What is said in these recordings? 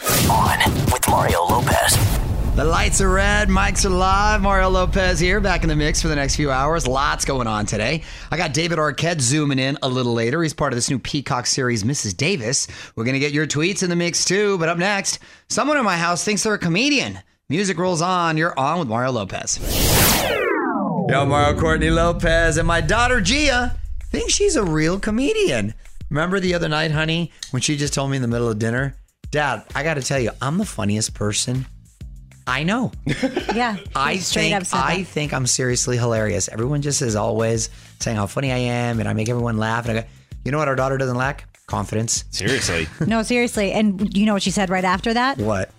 On with Mario Lopez. The lights are red, mics are live. Mario Lopez here, back in the mix for the next few hours. Lots going on today. I got David Arquette zooming in a little later. He's part of this new Peacock series, Mrs. Davis. We're going to get your tweets in the mix too. But up next, someone in my house thinks they're a comedian. Music rolls on. You're on with Mario Lopez. Yo, Mario Courtney Lopez and my daughter Gia thinks she's a real comedian. Remember the other night, honey, when she just told me in the middle of dinner, Dad, I got to tell you, I'm the funniest person I know. Yeah. I straight think up I that. think I'm seriously hilarious. Everyone just is always saying how funny I am, and I make everyone laugh. And I go, you know what our daughter doesn't lack? Confidence. Seriously. No, seriously. And you know what she said right after that? What?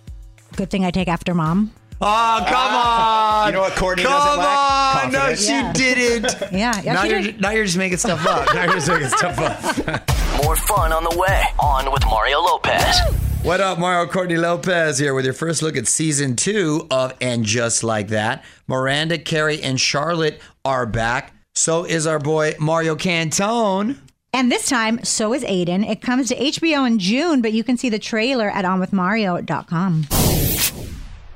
Good thing I take after mom. Oh, come ah, on! You know what Courtney come doesn't lack? on! No, she Yeah. didn't. Yeah. yeah now she you're did. now you're just making stuff up. now you're just making stuff up. More fun on the way. On with Mario Lopez. What up, Mario Courtney Lopez here with your first look at season two of And Just Like That. Miranda, Carrie, and Charlotte are back. So is our boy Mario Cantone. And this time, so is Aiden. It comes to HBO in June, but you can see the trailer at onwithmario.com.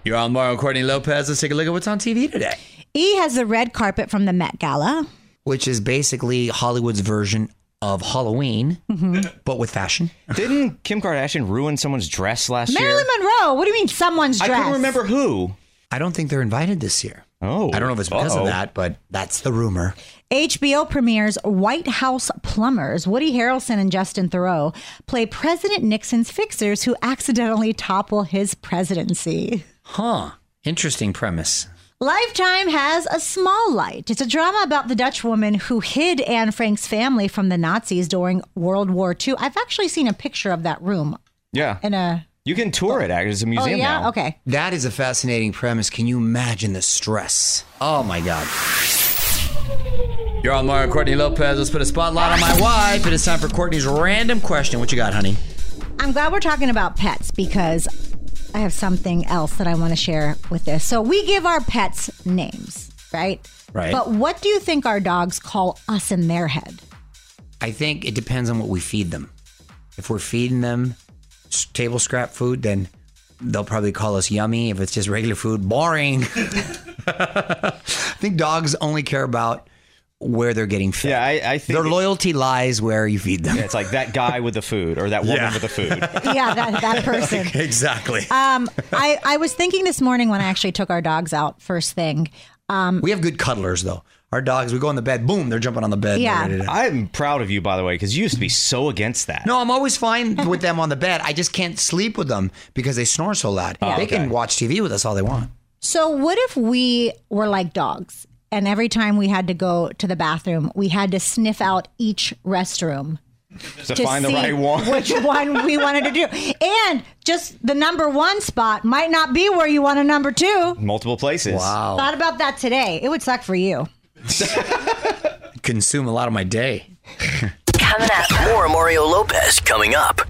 You're on Mario Courtney Lopez. Let's take a look at what's on TV today, E has the red carpet from the Met Gala. which is basically Hollywood's version of Halloween, mm-hmm. but with fashion. Didn't Kim Kardashian ruin someone's dress last Marilyn year? Marilyn Monroe. What do you mean someone's dress? I dress? couldn't remember who. I don't think they're invited this year. Oh. I don't know if it's because Uh-oh. of that, but that's the rumor. HBO premieres White House Plumbers. Woody Harrelson and Justin Theroux play President Nixon's fixers who accidentally topple his presidency. Huh. Interesting premise. Lifetime has A Small Light. It's a drama about the Dutch woman who hid Anne Frank's family from the Nazis during World War II. I've actually seen a picture of that room Yeah. in a. You can tour it as a museum Oh, museum yeah? now. Okay. That is a fascinating premise. Can you imagine the stress? Oh my God. You're on Mario Courtney Lopez. Let's put a spotlight on my wife. It is time for Courtney's random question. What you got, honey? I'm glad we're talking about pets because I have something else that I want to share with this. So we give our pets names, right? Right. But what do you think our dogs call us in their head? I think it depends on what we feed them. If we're feeding them table scrap food, then they'll probably call us yummy. If it's just regular food, boring. I think dogs only care about where they're getting fed. Yeah, I, I think Their loyalty lies where you feed them. it's like that guy with the food or that woman Yeah. with the food. Yeah, that, that person. Exactly. Um, I, I was thinking this morning when I actually took our dogs out first thing. we have good cuddlers, though. Our dogs, we go in the bed, boom, they're jumping on the bed. Yeah. I'm proud of you, by the way, because you used to be so against that. No, I'm always fine with them on the bed. I just can't sleep with them because they snore so loud. They okay. can watch TV with us all they want. So, what if we were like dogs and every time we had to go to the bathroom, we had to sniff out each restroom to to find the right one. which one we wanted to do. And just the number one spot might not be where you want a number two. Multiple places. Wow. Thought about that today. It would suck for you. Consume a lot of my day. Coming up. More Mario Lopez coming up.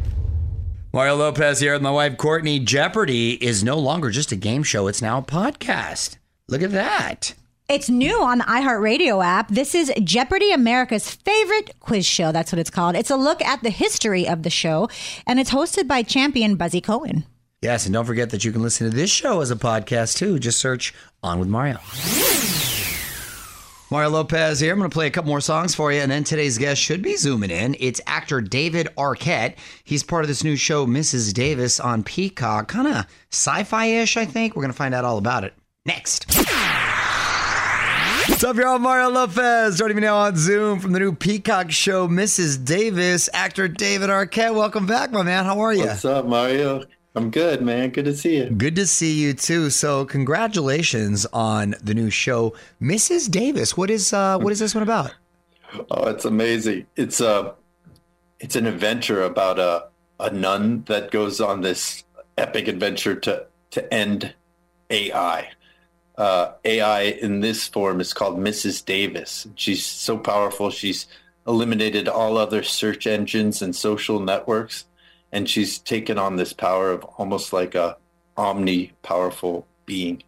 Mario Lopez here with my wife Courtney. Jeopardy is no longer just a game show, it's now a podcast. Look at that. It's new on the iHeartRadio app. This is Jeopardy America's favorite quiz show. That's what it's called. It's a look at the history of the show, and it's hosted by champion Buzzy Cohen. Yes, and don't forget that you can listen to this show as a podcast too. Just search On with Mario. Mario Lopez here. I'm going to play a couple more songs for you, and then today's guest should be zooming in. It's actor David Arquette. He's part of this new show, Mrs. Davis, on Peacock. Kind of sci fi ish, I think. We're going to find out all about it next. What's up, y'all? Mario Lopez joining me now on Zoom from the new Peacock show, Mrs. Davis. Actor David Arquette, welcome back, my man. How are you? What's up, Mario? I'm good, man. Good to see you. Good to see you too. So, congratulations on the new show, Mrs. Davis. What is uh, what is this one about? Oh, it's amazing. It's a, it's an adventure about a a nun that goes on this epic adventure to to end AI. Uh, AI in this form is called Mrs. Davis. She's so powerful. She's eliminated all other search engines and social networks, and she's taken on this power of almost like a omni powerful being.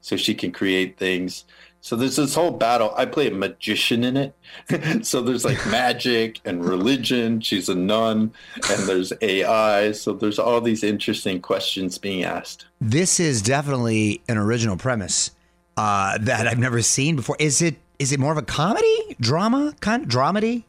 So she can create things. So there's this whole battle. I play a magician in it. so there's like magic and religion. She's a nun, and there's AI. So there's all these interesting questions being asked. This is definitely an original premise uh, that I've never seen before. Is it is it more of a comedy, drama, kind of dramedy?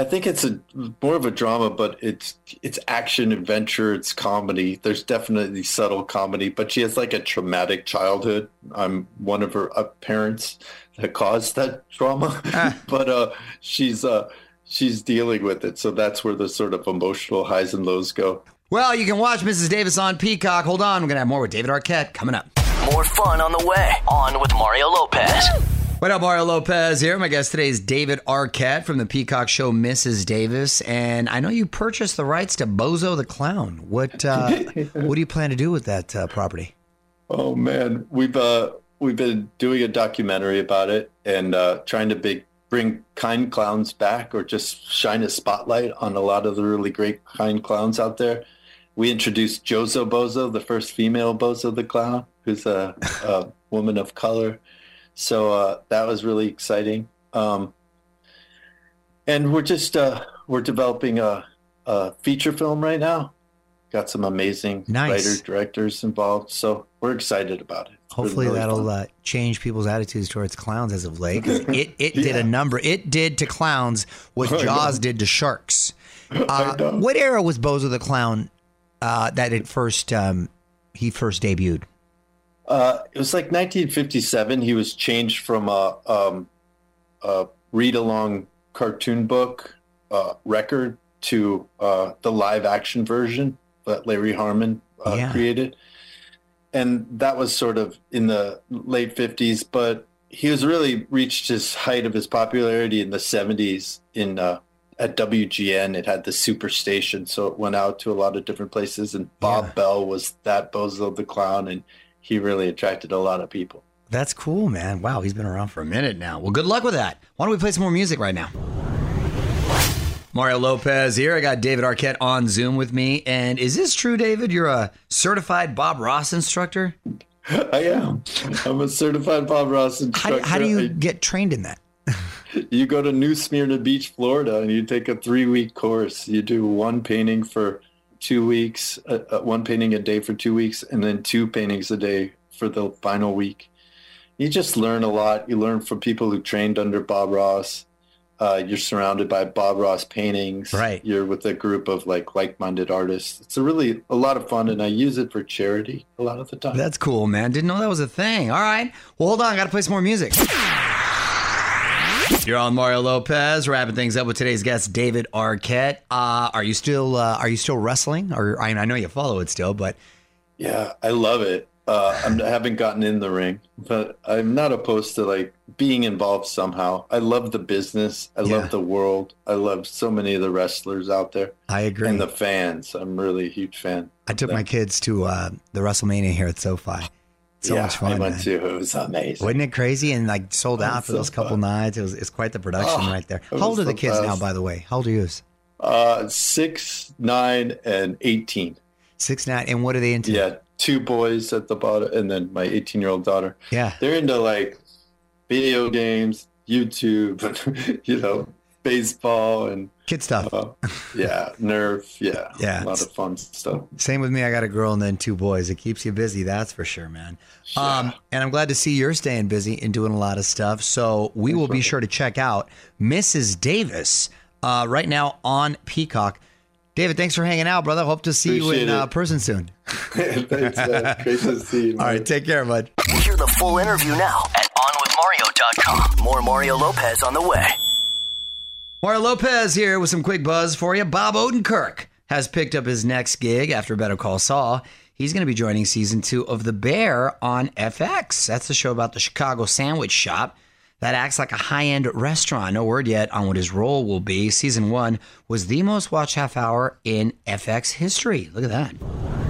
I think it's a more of a drama, but it's it's action adventure. It's comedy. There's definitely subtle comedy, but she has like a traumatic childhood. I'm one of her uh, parents that caused that trauma, but uh, she's uh, she's dealing with it. So that's where the sort of emotional highs and lows go. Well, you can watch Mrs. Davis on Peacock. Hold on, we're gonna have more with David Arquette coming up. More fun on the way. On with Mario Lopez. What up, Mario Lopez here. My guest today is David Arquette from the Peacock show Mrs. Davis, and I know you purchased the rights to Bozo the Clown. What uh, what do you plan to do with that uh, property? Oh man, we've uh, we've been doing a documentary about it and uh, trying to big, bring kind clowns back, or just shine a spotlight on a lot of the really great kind clowns out there. We introduced Jozo Bozo, the first female Bozo the clown, who's a, a woman of color. So uh, that was really exciting. Um, and we're just uh, we're developing a, a feature film right now. Got some amazing Nice. writers, directors involved. So we're excited about it. It's Hopefully really that'll uh, change people's attitudes towards clowns as of late. it it did a number. It did to clowns what know. Jaws did to sharks. Uh, what era was Bozo the Clown uh, that it first um, he first debuted? Uh, it was like 1957. He was changed from a, um, a read-along cartoon book uh, record to uh, the live-action version that Larry Harmon uh, Yeah. created, and that was sort of in the late 50s. But he was really reached his height of his popularity in the 70s in uh, at WGN. It had the Superstation, so it went out to a lot of different places. And Bob Yeah. Bell was that Bozo the Clown, and he really attracted a lot of people. That's cool, man. Wow, he's been around for a minute now. Well, good luck with that. Why don't we play some more music right now? Mario Lopez here. I got David Arquette on Zoom with me. And is this true, David? You're a certified Bob Ross instructor? I am. I'm a certified Bob Ross How, instructor. how do you I- get trained in that? you go to New Smyrna Beach, Florida, and you take a three-week course. You do one painting for two weeks, uh, uh, one painting a day for two weeks, and then two paintings a day for the final week. You just learn a lot. You learn from people who trained under Bob Ross. Uh, you're surrounded by Bob Ross paintings. Right. You're with a group of like like-minded artists. It's a really a lot of fun, and I use it for charity a lot of the time. That's cool, man. Didn't know that was a thing. All right. Well, hold on. I got to play some more music. You're on Mario Lopez, wrapping things up with today's guest, David Arquette. Uh, are you still uh, Are you still wrestling? Or I, I know you follow it still, but Yeah, I love it. Uh, I'm, I haven't gotten in the ring, but I'm not opposed to like being involved somehow. I love the business. I Yeah. love the world. I love so many of the wrestlers out there I agree. and the fans. I'm really a huge fan. I took my kids to uh, the WrestleMania here at SoFi. So yeah, much fun. I went man. to. It was amazing. Wasn't it crazy and like sold out for so those couple fun. nights? It was it's quite the production Oh, right there. How old are the the kids now, by the way? How old are you? Uh, six, nine, and eighteen. Six nine. And what are they into? Yeah, two boys at the bottom, and then my 18 year old daughter. Yeah. They're into like video games, YouTube, you know, baseball, and Kid stuff. uh, yeah, Nerf. Yeah, Yeah. a lot of fun stuff. Same with me. I got a girl and then two boys. It keeps you busy, that's for sure, man. Um, and I'm glad to see you're staying busy and doing a lot of stuff. So we will be sure to check out Mrs. Davis uh, right now on Peacock. David, thanks for hanging out, brother. Hope to see you in uh, person soon. Thanks, man. Great to see you. All right, take care, bud. Hear the full interview now at OnWithMario.com. More Mario Lopez on the way. Mario Lopez here with some quick buzz for you. Bob Odenkirk has picked up his next gig after Better Call Saul. He's going to be joining season two of The Bear on FX. That's the show about the Chicago sandwich shop that acts like a high end restaurant. No word yet on what his role will be. Season one was the most watched half hour in FX history. Look at that.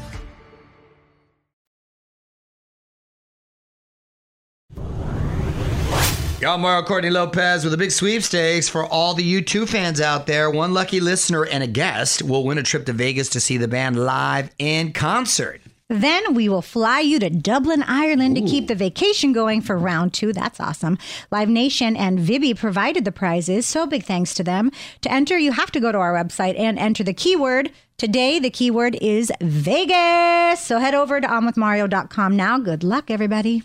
Y'all, Mario Courtney Lopez with a big sweepstakes for all the U2 fans out there. One lucky listener and a guest will win a trip to Vegas to see the band live in concert. Then we will fly you to Dublin, Ireland to keep the vacation going for round two. That's awesome. Live Nation and Vibee provided the prizes, so big thanks to them. To enter, you have to go to our website and enter the keyword. Today, the keyword is Vegas. So head over to onwithmario.com now. Good luck, everybody.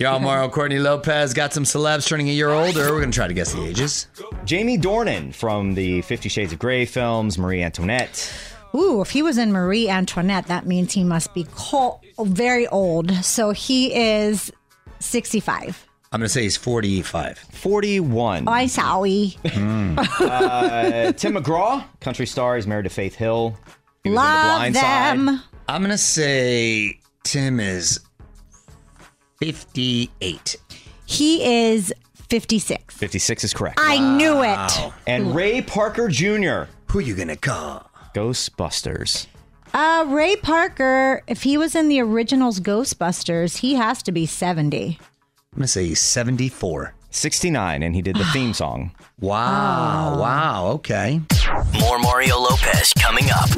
Y'all, Mario Courtney Lopez got some celebs turning a year older. We're going to try to guess the ages. Jamie Dornan from the Fifty Shades of Grey films, Marie Antoinette. Ooh, if he was in Marie Antoinette, that means he must be co- very old. So he is 65. I'm going to say he's 45. 41. Oh, I'm sorry. Uh, Tim McGraw, country star. He's married to Faith Hill. He was in The Love Blind them. Side. I'm going to say Tim is 58. He is 56. 56 is correct. I knew it. And Ray Parker Jr., Who are you going to call? Ghostbusters. Uh, Ray Parker, if he was in the originals Ghostbusters, he has to be 70. I'm going to say he's 74. 69, and he did the theme song. Wow. Oh. Wow. Okay. More Mario Lopez coming up.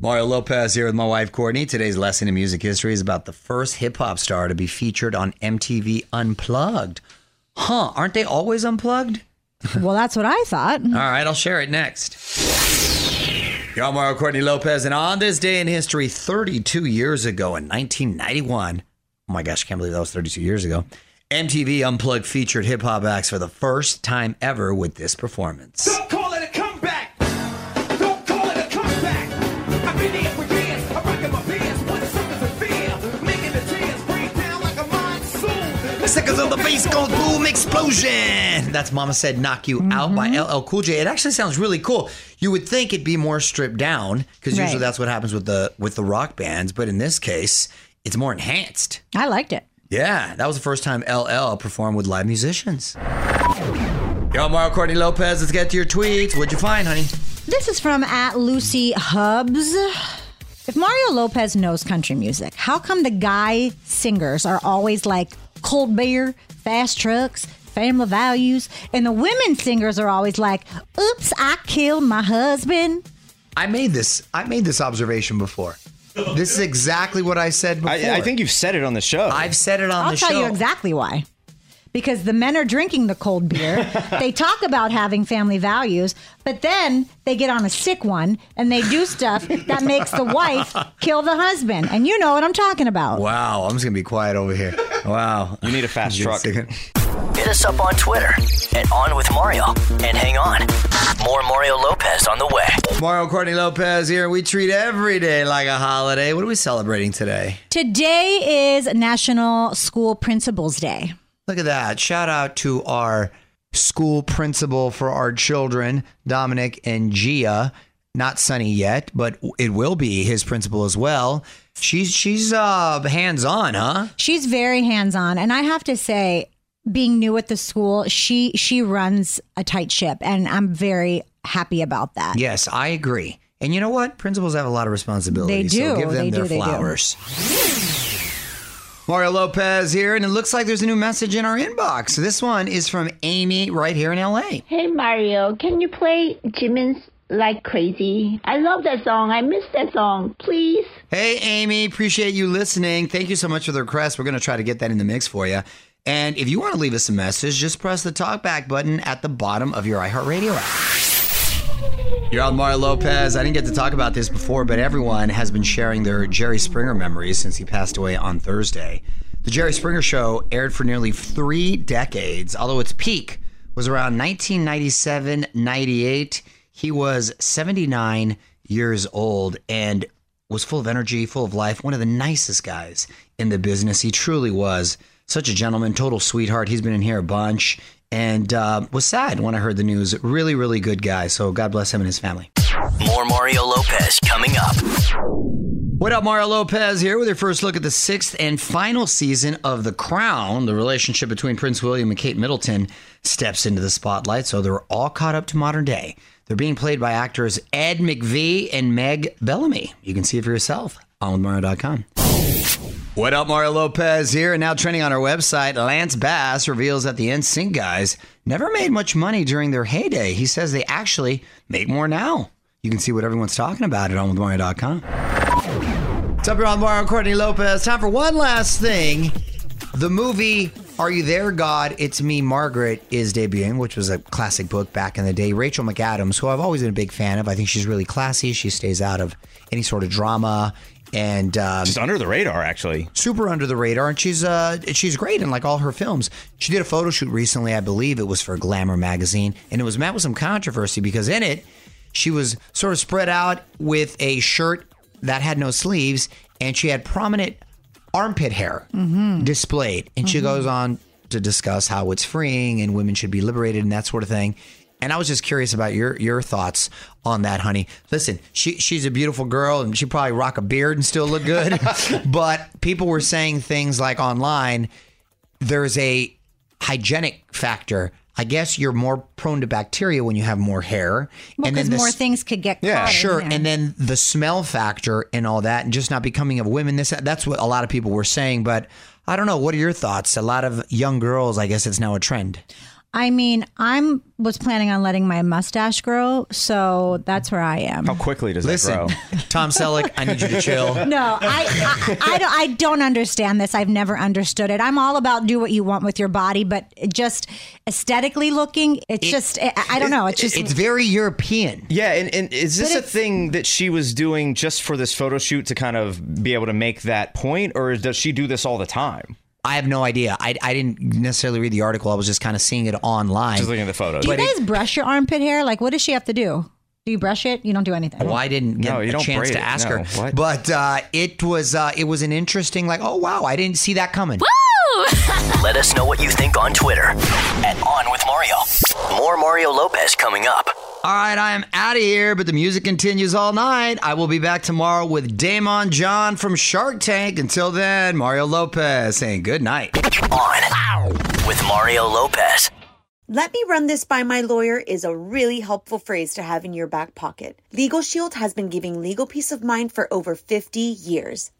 Mario Lopez here with my wife Courtney. Today's lesson in music history is about the first hip hop star to be featured on MTV Unplugged. Huh, aren't they always unplugged? Well, that's what I thought. All right, I'll share it next. Y'all, Mario Courtney Lopez, and on this day in history, 32 years ago in 1991, oh my gosh, I can't believe that was 32 years ago, MTV Unplugged featured hip hop acts for the first time ever with this performance. Don't call it a comeback. Don't call it a comeback. I've been here for years. I'm rocking my pants with the suckers of fear. Making the tears break down like a monsoon. Seconds on the bass goes boom explosion. That's Mama Said Knock You Out by mm-hmm. LL Cool J. It actually sounds really cool. You would think it'd be more stripped down because usually Right. that's what happens with the with the rock bands, but in this case, it's more enhanced. I liked it. Yeah, that was the first time LL performed with live musicians. Yo, Mario Courtney Lopez, let's get to your tweets. What'd you find, honey? This is from at Lucy Hubs. If Mario Lopez knows country music, how come the guy singers are always like cold beer, fast trucks, family values, and the women singers are always like, "Oops, I killed my husband." I made this. I made this observation before. This is exactly what I said before. I, I think you've said it on the show. I've said it on I'll the show. I'll tell show. you exactly why. because the men are drinking the cold beer. they talk about having family values, but then they get on a sick one and they do stuff that makes the wife kill the husband. And you know what I'm talking about. Wow, I'm just gonna be quiet over here. Wow, you need a fast truck. Hit us up on Twitter at On With Mario. And hang on, more Mario Lopez on the way. Mario Courtney Lopez here. We treat every day like a holiday. What are we celebrating today? Today is National School Principals Day. Look at that. Shout out to our school principal for our children, Dominic and Gia. Not Sunny yet, but it will be his principal as well. She's she's uh hands on, huh? She's very hands-on and I have to say being new at the school, she she runs a tight ship and I'm very happy about that. Yes, I agree. And you know what? Principals have a lot of responsibility. They So do. give them They their do. flowers. Mario Lopez here, and it looks like there's a new message in our inbox. This one is from Amy right here in LA. Hey Mario, can you play Jimin's Like Crazy? I love that song. I miss that song. Please. Hey, Amy, appreciate you listening. Thank you so much for the request. We're going to try to get that in the mix for you. And if you want to leave us a message, just press the talkback button at the bottom of your iHeartRadio app. You're on Mario Lopez. I didn't get to talk about this before, but everyone has been sharing their Jerry Springer memories since he passed away on Thursday. The Jerry Springer Show aired for nearly three decades, although its peak was around 1997 98. He was 79 years old and was full of energy, full of life, one of the nicest guys in the business. He truly was such a gentleman, total sweetheart. He's been in here a bunch and uh, was sad when I heard the news. Really, really good guy. So God bless him and his family. More Mario Lopez coming up. What up, Mario Lopez here with your first look at the sixth and final season of The Crown. The relationship between Prince William and Kate Middleton steps into the spotlight, so they're all caught up to modern day. They're being played by actors Ed McVey and Meg Bellamy. You can see it for yourself on Mario.com. What up, Mario Lopez here, and now trending on our website. Lance Bass reveals that the NSYNC guys never made much money during their heyday. He says they actually make more now. You can see what everyone's talking about it on Mario.com. What's up, on Mario Courtney Lopez. Time for one last thing. The movie Are You There, God? It's Me, Margaret is debuting, which was a classic book back in the day. Rachel McAdams, who I've always been a big fan of. I think she's really classy. She stays out of any sort of drama and um, She's under the radar, actually. super under the radar, and she's uh she's great in like all her films. She did a photo shoot recently, I believe it was for Glamour magazine, and it was met with some controversy because in it she was sort of spread out with a shirt that had no sleeves, and she had prominent armpit hair displayed, and she goes on to discuss how it's freeing and women should be liberated and that sort of thing. And I was just curious about your your thoughts on that, honey. Listen, she she's a beautiful girl and she probably rock a beard and still look good. but people were saying things like online, there's a hygienic factor. I guess you're more prone to bacteria when you have more hair. Well, then the more things could get caught. in sure. there. And then the smell factor and all that, and just not becoming of women. This that's what a lot of people were saying. But I don't know. What are your thoughts? A lot of young girls, I guess, it's now a trend. I mean, I'm was planning on letting my mustache grow, so that's where I am. How quickly does Listen, that grow? Tom Selleck, I need you to chill. No, I, I, I, don't, I don't understand this. I've never understood it. I'm all about do what you want with your body, but just aesthetically looking, it's just, I, I don't know. It's just, It's very European. Yeah, and, and is this But a thing that she was doing just for this photo shoot to kind of be able to make that point, or does she do this all the time? I have no idea. I, I didn't necessarily read the article. I was just kind of seeing it online. Just looking at the photos. do you but it- guys brush your armpit hair? Like, what does she have to do? Do you brush it? You don't do anything. Well, I didn't get No, a chance braid to it. ask No. her, What? but uh, it was uh, it was an interesting like oh wow I didn't see that coming. Let us know what you think on Twitter at On With Mario. More Mario Lopez coming up. All right, I am out of here, but the music continues all night. I will be back tomorrow with Daymond John from Shark Tank. Until then, Mario Lopez saying good night. On with Mario Lopez. Let me run this by my lawyer is a really helpful phrase to have in your back pocket. Legal Shield has been giving legal peace of mind for over 50 years.